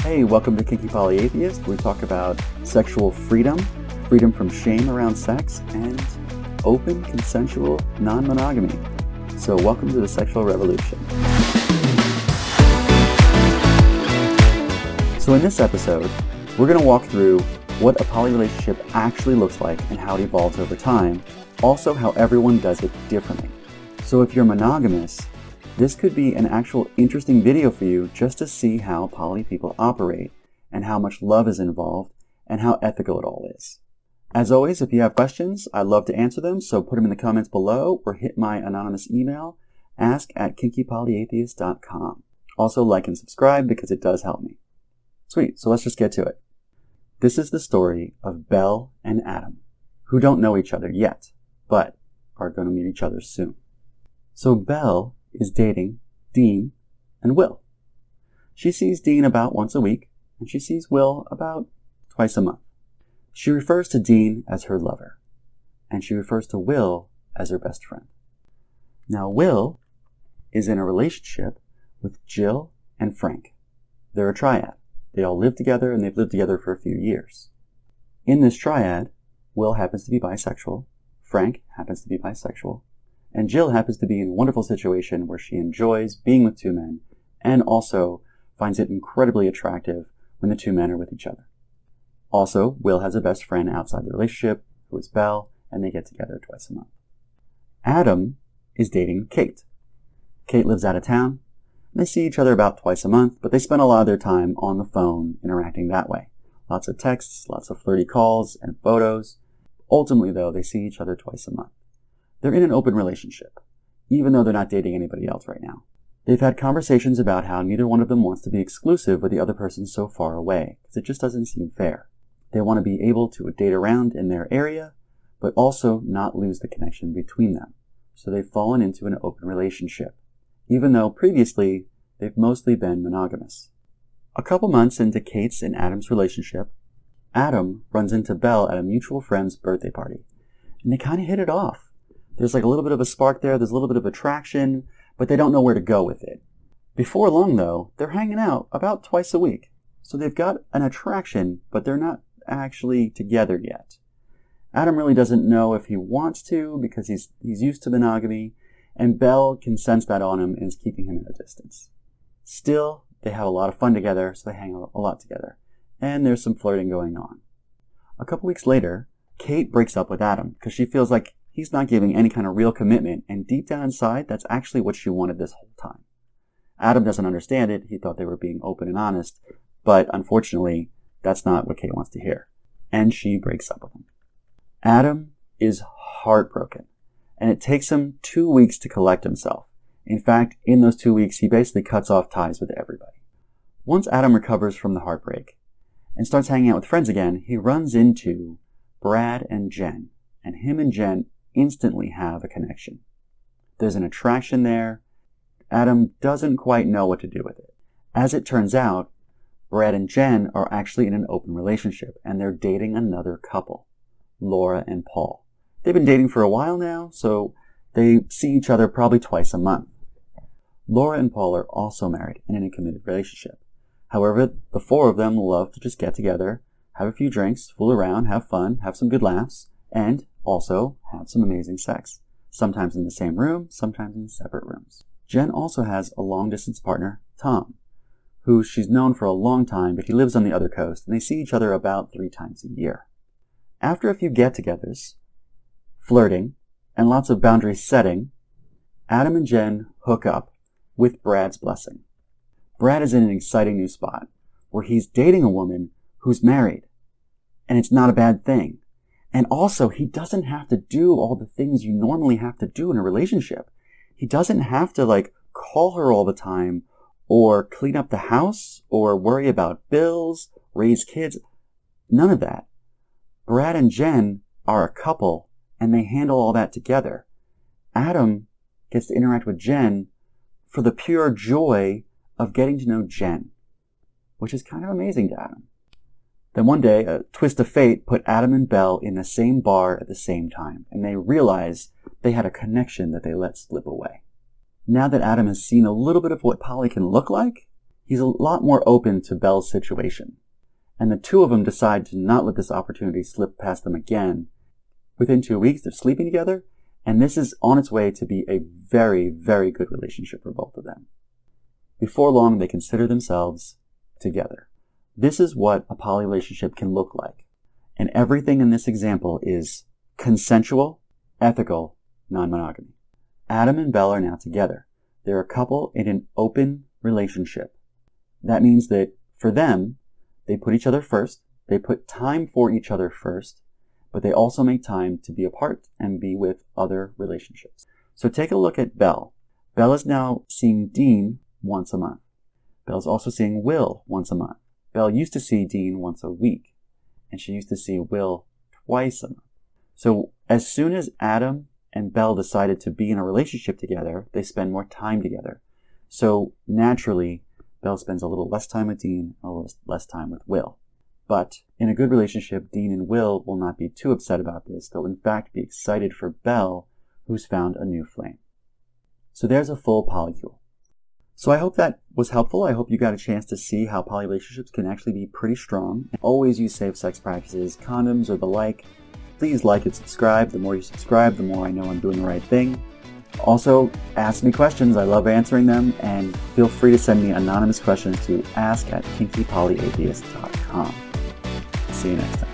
Hey, welcome to Kinky Polyatheist. We talk about sexual freedom, freedom from shame around sex, and open, consensual non monogamy. So, welcome to the sexual revolution. So, in this episode, we're going to walk through what a poly relationship actually looks like and how it evolves over time, also, how everyone does it differently. So, if you're monogamous, this could be an actual interesting video for you just to see how poly people operate and how much love is involved and how ethical it all is. As always, if you have questions, I'd love to answer them, so put them in the comments below or hit my anonymous email, ask at kinkypolyatheist.com. Also, like and subscribe because it does help me. Sweet, so let's just get to it. This is the story of Belle and Adam, who don't know each other yet, but are going to meet each other soon. So Belle is dating Dean and Will. She sees Dean about once a week, and she sees Will about twice a month. She refers to Dean as her lover, and she refers to Will as her best friend. Now, Will is in a relationship with Jill and Frank. They're a triad. They all live together and they've lived together for a few years. In this triad, Will happens to be bisexual, Frank happens to be bisexual, and Jill happens to be in a wonderful situation where she enjoys being with two men and also finds it incredibly attractive when the two men are with each other. Also, Will has a best friend outside the relationship who is Belle, and they get together twice a month. Adam is dating Kate. Kate lives out of town, they see each other about twice a month, but they spend a lot of their time on the phone interacting that way. Lots of texts, lots of flirty calls and photos. Ultimately, though, they see each other twice a month. They're in an open relationship, even though they're not dating anybody else right now. They've had conversations about how neither one of them wants to be exclusive with the other person so far away, because it just doesn't seem fair. They want to be able to date around in their area, but also not lose the connection between them. So they've fallen into an open relationship even though previously they've mostly been monogamous. A couple months into Kate's and Adam's relationship, Adam runs into Belle at a mutual friend's birthday party, and they kind of hit it off. There's like a little bit of a spark there, there's a little bit of attraction, but they don't know where to go with it. Before long, though, they're hanging out about twice a week. So they've got an attraction, but they're not actually together yet. Adam really doesn't know if he wants to because he's, he's used to monogamy and Belle can sense that on him and is keeping him at a distance. Still, they have a lot of fun together, so they hang out a lot together, and there's some flirting going on. A couple weeks later, Kate breaks up with Adam because she feels like he's not giving any kind of real commitment, and deep down inside, that's actually what she wanted this whole time. Adam doesn't understand it. He thought they were being open and honest, but unfortunately, that's not what Kate wants to hear. And she breaks up with him. Adam is heartbroken and it takes him two weeks to collect himself. In fact, in those two weeks, he basically cuts off ties with everybody. Once Adam recovers from the heartbreak and starts hanging out with friends again, he runs into Brad and Jen, and him and Jen instantly have a connection. There's an attraction there. Adam doesn't quite know what to do with it. As it turns out, Brad and Jen are actually in an open relationship and they're dating another couple, Laura and Paul. They've been dating for a while now, so they see each other probably twice a month. Laura and Paul are also married and in a committed relationship. However, the four of them love to just get together, have a few drinks, fool around, have fun, have some good laughs, and also have some amazing sex. Sometimes in the same room, sometimes in separate rooms. Jen also has a long distance partner, Tom, who she's known for a long time, but he lives on the other coast, and they see each other about three times a year. After a few get togethers, flirting, and lots of boundary setting, Adam and Jen hook up with Brad's blessing. Brad is in an exciting new spot where he's dating a woman who's married, and it's not a bad thing. And also, he doesn't have to do all the things you normally have to do in a relationship. He doesn't have to like call her all the time or clean up the house or worry about bills, raise kids. None of that. Brad and Jen are a couple and they handle all that together. Adam gets to interact with Jen for the pure joy of getting to know Jen, which is kind of amazing to Adam. Then one day, a twist of fate put Adam and Belle in the same bar at the same time, and they realized they had a connection that they let slip away. Now that Adam has seen a little bit of what poly can look like, he's a lot more open to Belle's situation. And the two of them decide to not let this opportunity slip past them again. Within two weeks, they're sleeping together, and this is on its way to be a very, very good relationship for both of them. Before long, they consider themselves together. This is what a poly relationship can look like. And everything in this example is consensual, ethical, non-monogamy. Adam and Belle are now together. They're a couple in an open relationship. That means that for them, they put each other first, they put time for each other first, but they also make time to be apart and be with other relationships. So take a look at Belle. Belle is now seeing Dean once a month. Belle's also seeing Will once a month. Belle used to see Dean once a week, and she used to see Will twice a month. So as soon as Adam and Belle decided to be in a relationship together, they spend more time together. So naturally, Belle spends a little less time with Dean, a little less time with Will. But in a good relationship, Dean and Will will not be too upset about this. They'll in fact be excited for Belle, who's found a new flame. So there's a full polycule. So I hope that was helpful. I hope you got a chance to see how poly relationships can actually be pretty strong. Always use safe sex practices, condoms, or the like. Please like and subscribe. The more you subscribe, the more I know I'm doing the right thing. Also, ask me questions. I love answering them, and feel free to send me anonymous questions to ask at kinkypolyatheist.com. See you next time.